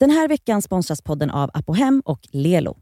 Den här veckan sponsras podden av Apohem och Lelo.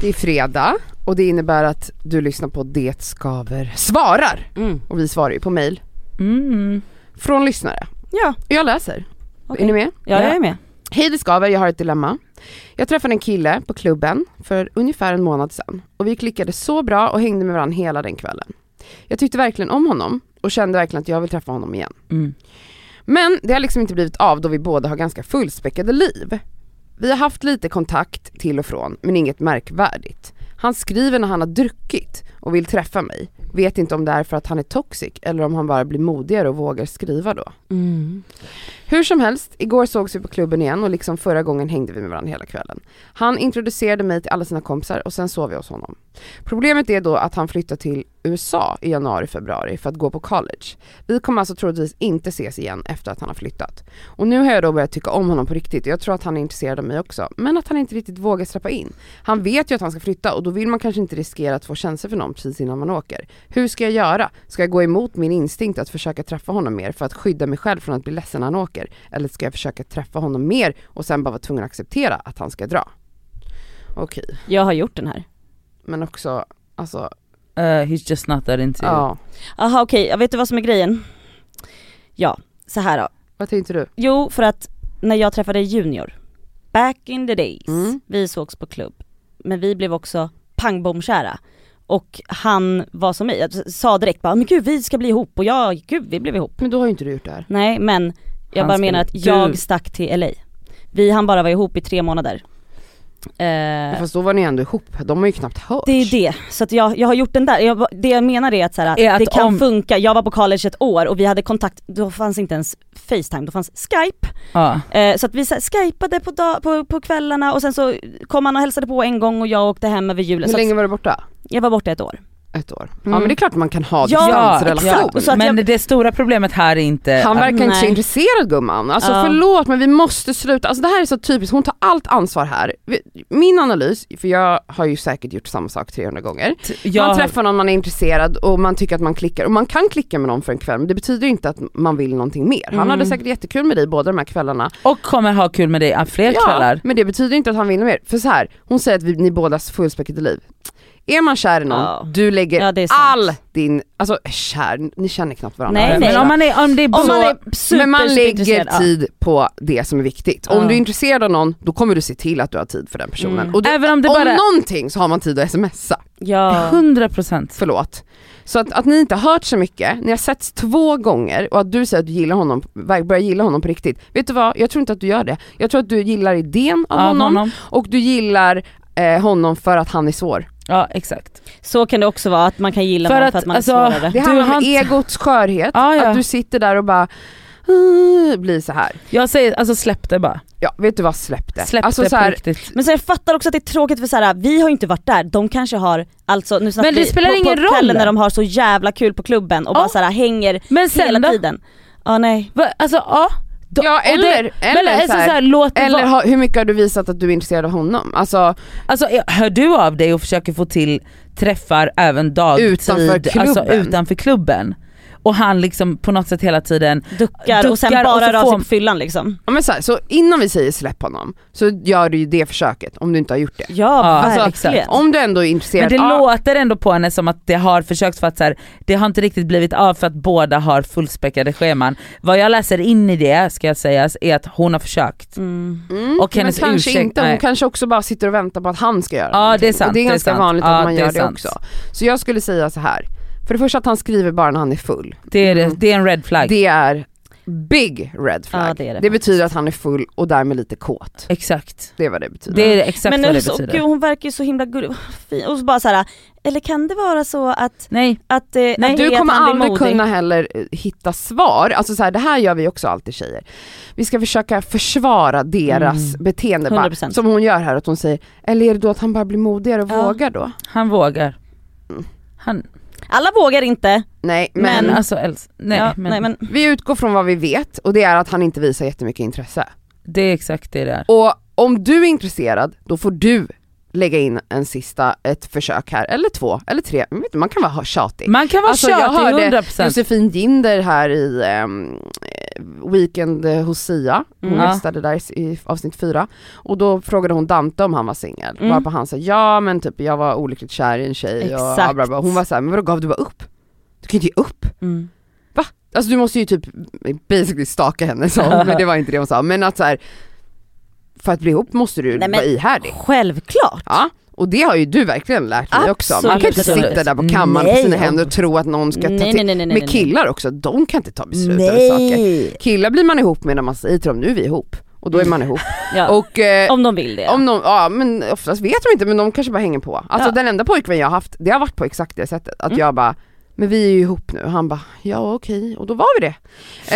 Det är fredag och det innebär att du lyssnar på Det Skaver svarar. Mm. Och vi svarar ju på mail Mm. från lyssnare. Ja, Jag läser. Okej. Är ni med? ja, jag är med. Hej Det Skaver, jag har ett dilemma. Jag träffade en kille på klubben för ungefär en månad sedan och vi klickade så bra och hängde med varandra hela den kvällen. Jag tyckte verkligen om honom och kände verkligen att jag vill träffa honom igen. Mm. Men det har liksom inte blivit av då vi båda har ganska fullspäckade liv. Vi har haft lite kontakt till och från men inget märkvärdigt. Han skriver när han har druckit och vill träffa mig. Vet inte om det är för att han är toxic eller om han bara blir modigare och vågar skriva då. Mm. Hur som helst, igår sågs vi på klubben igen och liksom förra gången hängde vi med varandra hela kvällen. Han introducerade mig till alla sina kompisar och sen sov vi hos honom. Problemet är då att han flyttar till USA i januari, februari för att gå på college. Vi kommer alltså troligtvis inte ses igen efter att han har flyttat. Och nu har jag då börjat tycka om honom på riktigt och jag tror att han är intresserad av mig också. Men att han inte riktigt vågar släppa in. Han vet ju att han ska flytta och då vill man kanske inte riskera att få känslor för någon precis innan man åker. Hur ska jag göra? Ska jag gå emot min instinkt att försöka träffa honom mer för att skydda mig själv från att bli ledsen när han åker? Eller ska jag försöka träffa honom mer och sen bara vara tvungen att acceptera att han ska dra? Okej, Jag har gjort den här. men också, alltså, Uh, he's just not that into you. ja. Aha okej, jag vet du vad som är grejen? Ja, så här då. Vad tänkte du? Jo, för att när jag träffade Junior, back in the days, Mm. vi sågs på klubb. Men vi blev också pangbomkära. Och han var som mig, jag sa direkt bara men gud vi ska bli ihop och jag, gud vi blev ihop. Men då har ju inte du gjort det här. Nej men jag Han bara menar att du- jag stack till LA. Vi han bara var ihop i tre månader. Eh, Fast då var ni ändå ihop, de har ju knappt hört. det är det, så att jag, jag har gjort den där. Jag, det jag menar är att, så här, Är att det kan om- funka, jag var på college ett år och vi hade kontakt, då fanns inte ens Facetime, då fanns Skype. Ja. Eh, så att vi så här, skypade på, dag, på, på kvällarna och sen så kom han och hälsade på en gång och jag åkte hem över julen. Hur Så länge att var du borta? Jag var borta ett år. Ett år. Ja Mm. men det är klart man kan ha Ja, distansrelation. att Men jag- det stora problemet här är inte Han att- verkar inte så intresserad gumman. Alltså Ja. förlåt men vi måste sluta. Alltså det här är så typiskt, hon tar allt ansvar här. Min analys, för jag har ju säkert gjort samma sak 300 gånger. jag, Man träffar någon man är intresserad och man tycker att man klickar, och man kan klicka med någon för en kväll men det betyder inte att man vill någonting mer. Han Mm. hade säkert jättekul med dig båda de här kvällarna. och kommer ha kul med dig fler kvällar. men det betyder inte att han vill mer. För så här, hon säger att vi, ni bådas fullspäckade liv. Är man kär i någon, Ja. du lägger Ja, all din, alltså kär, ni känner knappt varandra. Nej, men om man är, om det är Om så, man är super, men man lägger tid på det som är viktigt. Om Ja. du är intresserad av någon, då kommer du se till att du har tid för den personen. Mm. Och du, även om det om bara någonting så har man tid att smsa. Ja. 100% Förlåt. Så att, att ni inte har hört så mycket, ni har setts två gånger och att du säger att du gillar honom, börjar gilla honom på riktigt. Vet du vad, jag tror inte att du gör det. Jag tror att du gillar idén av av honom, honom. och du gillar eh, honom för att han är svår. Ja exakt. Så kan det också vara, att man kan gilla För någon att, för att man alltså, är svårare. Det Du handlar har om inte- egots skörhet, Ja, ja. att du sitter där och bara uh, blir så här. Jag säger alltså släpp det bara. Ja, vet du vad, släpp det. Släpp alltså, det så på här, riktigt. Men så jag fattar också att det är tråkigt för så här, vi har ju inte varit där, de kanske har, alltså nu Men det vi spelar på, ingen på roll. när de har så jävla kul på klubben och Ja. bara så här hänger Men sen hela då? tiden. Ja nej. Va, alltså ja. Då, Ja och det- eller, men eller, alltså, så här, så här, låt eller ha, hur mycket har du visat att du är intresserad av honom? Alltså Alltså hör du av dig och försöker få till träffar även dagtid, Utanför klubben. alltså utanför klubben. Och han liksom på något sätt hela tiden, Duckar, och sen Duckar bara och så rör får- sig på fyllan liksom. Ja, men så, här, så innan vi säger släpp honom, så gör du ju det försöket om du inte har gjort det. Ja, alltså, verkligen. exakt. Om du ändå är men intresserad, det ja, låter ändå på henne som att det har försökt för att så här, det har inte riktigt blivit av för att båda har fullspäckade scheman. Vad jag läser in i det ska jag säga är att hon har försökt. Mm. mm, och hennes men kanske ursäkt- inte, hon nej. kanske också bara sitter och väntar på att han ska göra Ja, någonting. det är sant, Och det är det är ganska sant. vanligt Ja, att man det är gör det sant. också. Så jag skulle säga så här. För det första att han skriver bara när han är full. Det är, det, Mm. det är en red flag. Det är big red flag. Ja, det är det det betyder att han är full och därmed lite kåt. Exakt. Det är vad det betyder. Det är exakt Men vad det så, betyder. gud hon verkar ju så himla gullig, och så bara så här. eller kan det vara så att, Nej, att, eh, Nej, att du kommer aldrig kunna heller eh, hitta svar. Alltså så här, det här gör vi också alltid tjejer. Vi ska försöka försvara deras Mm. beteende. Bara, 100%. som hon gör här, att hon säger, eller är det då att han bara blir modigare och Ja. vågar då? han vågar. Mm. Han, Alla vågar inte, Nej men, men, alltså Els, nej, ja, men, nej men vi utgår från vad vi vet och det är att han inte visar jättemycket intresse. det är exakt det där. Och om du är intresserad, då får du lägga in en sista, ett försök här, eller två, eller tre, jag man kan vara tjatig. Man kan vara Alltså, jag tjatig hörde 100%. Josefin Ginder här i ehm, Weekend hos Sia, hon Mm. Gästade där i, avsnitt fyra och då frågade hon Dante om han var singel, Mm. varpå han sa ja men typ jag var olyckligt kär i en tjej och Exakt. bla, bla, bla. hon var såhär, men vadå gav du bara upp? Du kan ju inte ge upp! Mm. Alltså du måste ju typ basically staka henne så, men det var inte det hon sa, men att så här, för att bli ihop måste du Nej, vara ihärdig. Självklart. Ja, och det har ju du verkligen lärt dig också. Man kan inte Absolut. sitta där på kammaren på Nej. sina händer och tro att någon ska ta Nej, till, nej, nej, nej. killar också, de kan inte ta beslut över saker. Killar blir man ihop med när man säger till dem, nu är vi ihop. Och då är man ihop. Ja. Och eh, om de vill det. om någon, ja men oftast vet de inte men de kanske bara hänger på. Alltså Ja. den enda pojkvän jag har haft, det har varit på exakt det sättet. Att Mm. jag bara, men vi är ju ihop nu. Han bara, ja okej. Och då var vi det.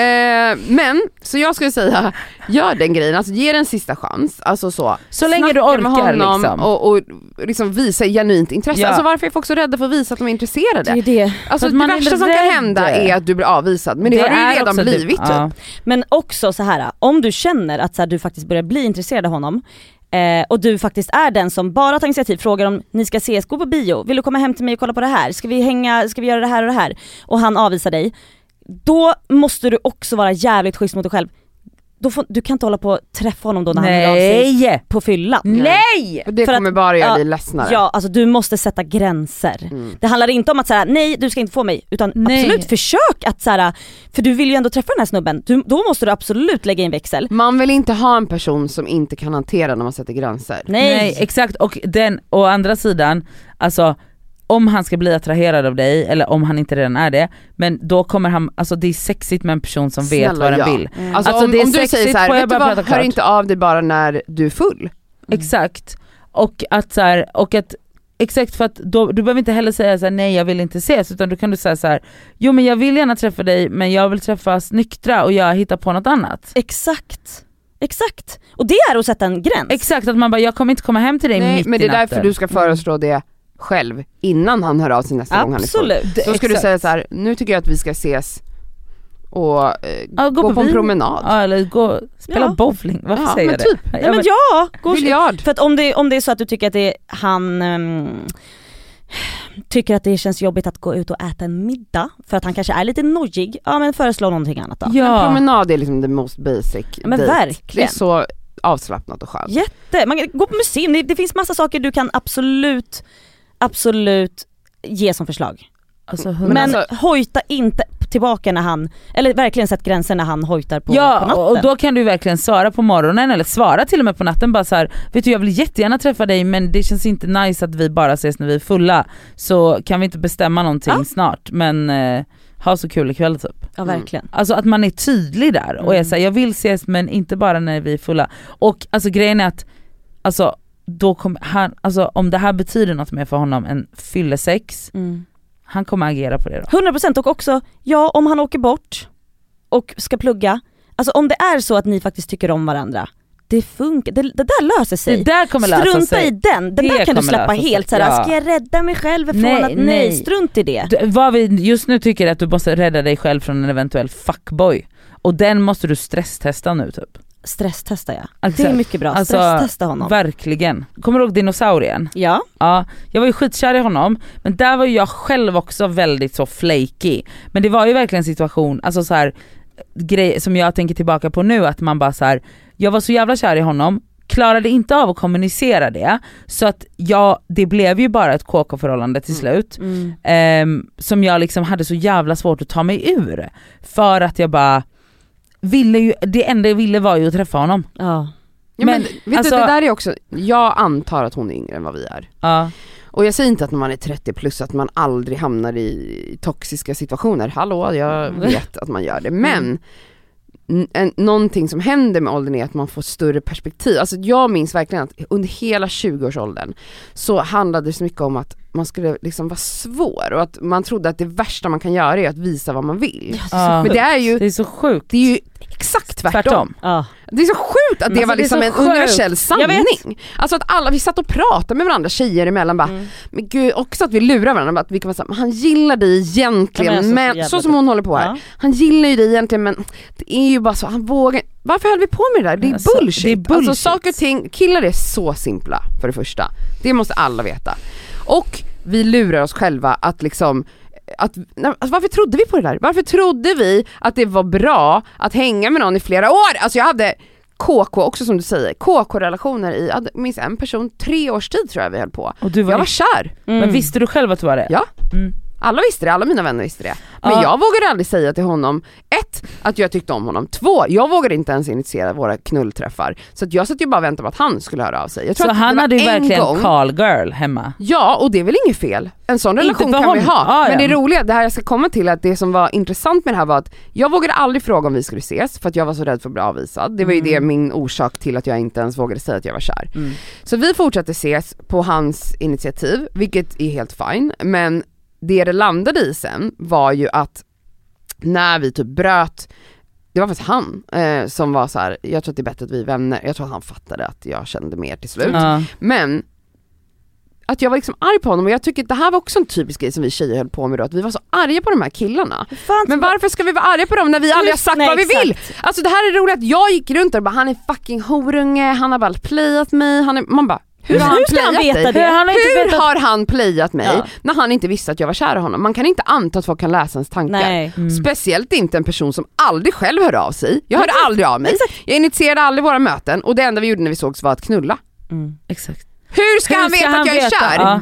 Eh, men, så jag skulle säga, gör den grejen, alltså ge den en sista chans. Alltså så. Så länge du Snacka med orkar honom liksom. och, och liksom visa genuint intresse. Ja. Alltså varför är folk så rädda för att visa att de är intresserade? det är det. Alltså det värsta som kan hända är att du blir avvisad, men det, har du ju redan typ- blivit ja. typ. Men också så här, om du känner att så här, du faktiskt börjar bli intresserad av honom eh, och du faktiskt är den som bara tar initiativ, frågar om ni ska ses, gå på bio, vill du komma hem till mig och kolla på det här? Ska vi hänga, ska vi göra det här och det här? Och han avvisar dig. Då måste du också vara jävligt schysst mot dig själv. Då får, du kan inte hålla på och träffa honom då när han hör av sig Nej! på fyllan. Nej! För det För att- kommer bara göra ja, dig ledsnare. Ja, alltså du måste sätta gränser. Mm. Det handlar inte om att säga nej du ska inte få mig, utan Nej. absolut försök att så här, för du vill ju ändå träffa den här snubben, du, då måste du absolut lägga in växel. Man vill inte ha en person som inte kan hantera när man sätter gränser. Nej. Nej exakt och den, å andra sidan, alltså om han ska bli attraherad av dig, eller om han inte redan är det, men då kommer han, alltså det är sexigt med en person som vet Snälla, vad den ja. vill. Mm. Alltså, Alltså, om, det är om du säger sexigt, så här, vet du vad, hör klart? inte av dig bara när du är full. Exakt. Och att så här, och att Exakt för att då, du behöver inte heller säga så här, nej jag vill inte ses utan då kan du säga så här, jo men jag vill gärna träffa dig men jag vill träffas nyktra och jag hittar på något annat. Exakt. Exakt. Och det är att sätta en gräns. Exakt att man bara, jag kommer inte komma hem till dig Nej, mitt men det i är natten. därför du ska föreslå det själv innan han hör av sig nästa gång han är full. Absolut. Då ska du säga så här, nu tycker jag att vi ska ses och eh, Ja, gå, på en promenad. Ja, eller gå, spela Ja. bowling, varför Ja, säger jag det? typ. Ja, Nej men ja, gå Biljard. För att om det, om det är så att du tycker att det är, han ehm, tycker att det känns jobbigt att gå ut och äta en middag för att han kanske är lite nojig, ja men föreslå någonting annat då. En ja. promenad är liksom the most basic Ja, men date. Det är verkligen. så avslappnat och skönt. Jätte, man kan gå på museum, det, det finns massa saker du kan absolut, absolut ge som förslag. Alltså, Men alltså- hojta inte tillbaka när han, eller verkligen sätt gränser när han hojtar på, på Ja natten. och då kan du verkligen svara på morgonen eller svara till och med på natten bara så här, vet du jag vill jättegärna träffa dig men det känns inte nice att vi bara ses när vi är fulla. Så kan vi inte bestämma någonting Ja. snart men eh, ha så kul ikväll typ. ja verkligen. Alltså att man är tydlig där och är Mm. såhär, jag vill ses men inte bara när vi är fulla. Och alltså grejen är att, alltså, då kommer han, alltså om det här betyder något mer för honom än fyllesex, Mm. han kommer agera på det då. 100% och också, ja om han åker bort och ska plugga, alltså om det är så att ni faktiskt tycker om varandra, det funkar, det, det där löser sig. Det där kommer lösa Strunta sig. i den, den Det där kan du släppa lösa helt såhär, Ja. ska jag rädda mig själv från Nej, att, nej, nej. strunt i det. Du, vad vi just nu tycker är att du måste rädda dig själv från en eventuell fuckboy. Och den måste du stresstesta nu typ. Stresstesta ja, det Exakt. är mycket bra, Alltså, stresstesta honom. Verkligen. Kommer du ihåg dinosaurien? Ja, Ja, jag var ju skitkär i honom, men där var ju jag själv också väldigt så flaky. Men det var ju verkligen en situation, alltså så här grej som jag tänker tillbaka på nu, att man bara så här, jag var så jävla kär i honom, klarade inte av att kommunicera det, så att jag, det blev ju bara ett KK-förhållande till Mm. slut. mm. ehm, som jag liksom hade så jävla svårt att ta mig ur. För att jag bara ville ju, det enda jag ville var ju att träffa honom. ja. Ja, men, Men, vet alltså- du, det där är också, jag antar att hon är yngre än vad vi är. Ja. Och jag säger inte att när man är 30 plus att man aldrig hamnar i toxiska situationer, hallå jag Mm. vet att man gör det, men n- en, någonting som händer med åldern är att man får större perspektiv. Alltså jag minns verkligen att under hela 20-årsåldern så handlade det så mycket om att man skulle liksom vara svår och att man trodde att det värsta man kan göra är att visa vad man vill. Ja. Men det är ju, Det är så sjukt. det är ju exakt tvärtom. Tvärtom. Ja. Det är så sjukt att det Alltså, var det liksom så en sjukt. universell sanning. Alltså att alla, vi satt och pratade med varandra tjejer emellan bara, Mm. men gud också att vi lurar varandra, att vi kan vara såhär, "Men han gillar dig egentligen, Ja, men men, så så, jävla som hon håller på här. Ja. Han gillar ju dig egentligen men det är ju bara så, han vågar varför höll vi på med det där? Det är Alltså, bullshit. det är bullshit. Alltså saker och ting, killar är så simpla för det första. Det måste alla veta. Och vi lurar oss själva att liksom att, alltså varför trodde vi på det där? Varför trodde vi att det var bra att hänga med någon i flera år? Alltså jag hade KK, också som du säger, KK-relationer i, jag minns en person, tre års tid tror jag vi höll på. Och du var, Jag var kär, Mm. Men visste du själv att du var det? Ja. Mm. Alla visste det, alla mina vänner visste det. Men Ja. jag vågade aldrig säga till honom, ett, att jag tyckte om honom, två, jag vågade inte ens initiera våra knullträffar. Så att jag satt ju bara och väntade på att han skulle höra av sig. Jag tror Så han hade ju en verkligen gång, call girl hemma. Ja, och det är väl inget fel. En sån relation kan vi honom. ha. Ja, Men det roliga, det här jag ska komma till, att det som var intressant med det här var att jag vågade aldrig fråga om vi skulle ses för att jag var så rädd för att bli avvisad. Det var ju det min orsak till att jag inte ens vågade säga att jag var kär. Mm. Så vi fortsatte ses på hans initiativ, vilket är helt fine, men det det landade i sen var ju att när vi typ bröt, det var faktiskt han eh, som var så här: jag tror att det är bättre att vi är vänner, jag tror att han fattade att jag kände mer till slut. Ja. Men att jag var liksom arg på honom och jag tycker att det här var också en typisk grej som vi tjejer höll på med då, att vi var så arga på de här killarna. Fan, Men varför ska vi vara arga på dem när vi aldrig har sagt Nej, vad vi exakt. vill? Alltså det här är roligt att jag gick runt där och bara han är fucking horunge, han har bara playat mig, han är, man bara hur har han Hur ska han veta dig? det? Han har inte Hur vetat- har han playat mig Ja. när han inte visste att jag var kär i honom? Man kan inte anta att folk kan läsa ens tankar. Nej. Mm. Speciellt inte en person som aldrig själv hör av sig. Jag hörde aldrig av mig. Exakt. Jag initierade aldrig våra möten och det enda vi gjorde när vi sågs var att knulla. Mm. Exakt. Hur ska Hur han ska veta han att jag är veta? kär? Ja.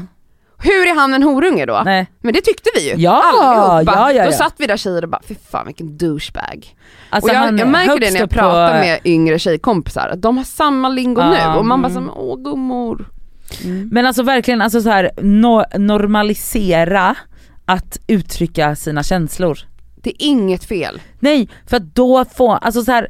Hur är han en horunge då? Nej. Men det tyckte vi ju. Ja, Allihopa. ja, ja, Då ja. satt vi där tjejer och bara, fy fan vilken douchebag. Alltså och jag, jag märker det när jag upp på- pratar med yngre tjejkompisar, att de har samma lingo Ja, nu och man bara mm. åh gummor. Mm. Men alltså verkligen alltså så här, no, normalisera att uttrycka sina känslor. Det är inget fel. Nej, för att då får, alltså så här,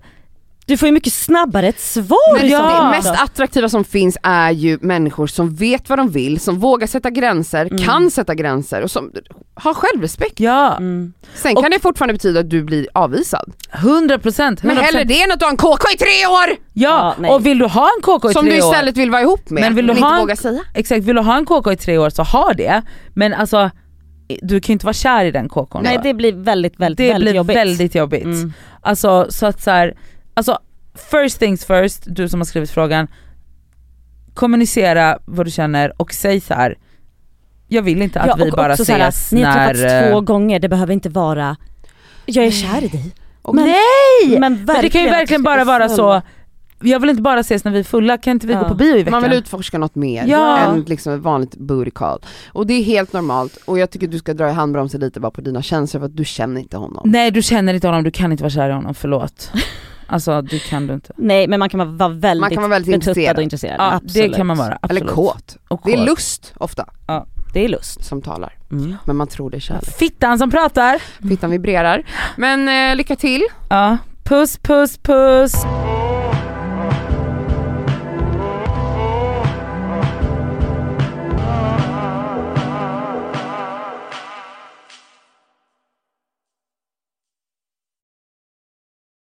Du får ju mycket snabbare ett svar Men Ja. det mest attraktiva som finns är ju människor som vet vad de vill, som vågar sätta gränser, Mm. kan sätta gränser och som har självrespekt. ja, Mm. Sen Och- kan det fortfarande betyda att du blir avvisad. 100 procent. Men hellre det än att du har en KK i tre år! Ja, Ja, nej. och vill du ha en KK i Som tre du år, istället vill vara ihop med, Men vill du inte ha en- vågar säga. exakt, vill du ha en KK i tre år så ha det, men alltså du kan ju inte vara kär i den KK. Nej det blir väldigt, väldigt, det väldigt blir jobbigt. väldigt jobbigt. Mm. Alltså så att så här, alltså first things first, du som har skrivit frågan, kommunicera vad du känner och säg så här. jag vill inte att Ja, vi bara så här, ses Ni har när... träffats eh, två gånger, det behöver inte vara jag är kär i dig. Och Men- Nej! Men, Men det kan ju verkligen bara vara så, jag vill inte bara ses när vi är fulla, kan inte vi Ja. gå på bio i veckan? Man vill utforska något mer Ja. än liksom ett vanligt booty call. Och det är helt normalt och jag tycker du ska dra i handbromsen lite bara på dina känslor för att du känner inte honom. Nej du känner inte honom, du kan inte vara kär i honom, förlåt. Alltså det kan du inte. Nej men man kan vara väldigt, Man kan vara väldigt intresserad. och intresserad. Ja, Absolut. det kan man vara, absolut. Eller kåt. Och Det är kåt. lust ofta Det är lust. som talar. Mm. Men man tror det är kärlek. Fittan som pratar. Fittan vibrerar. Men eh, lycka till. Ja. Puss puss puss.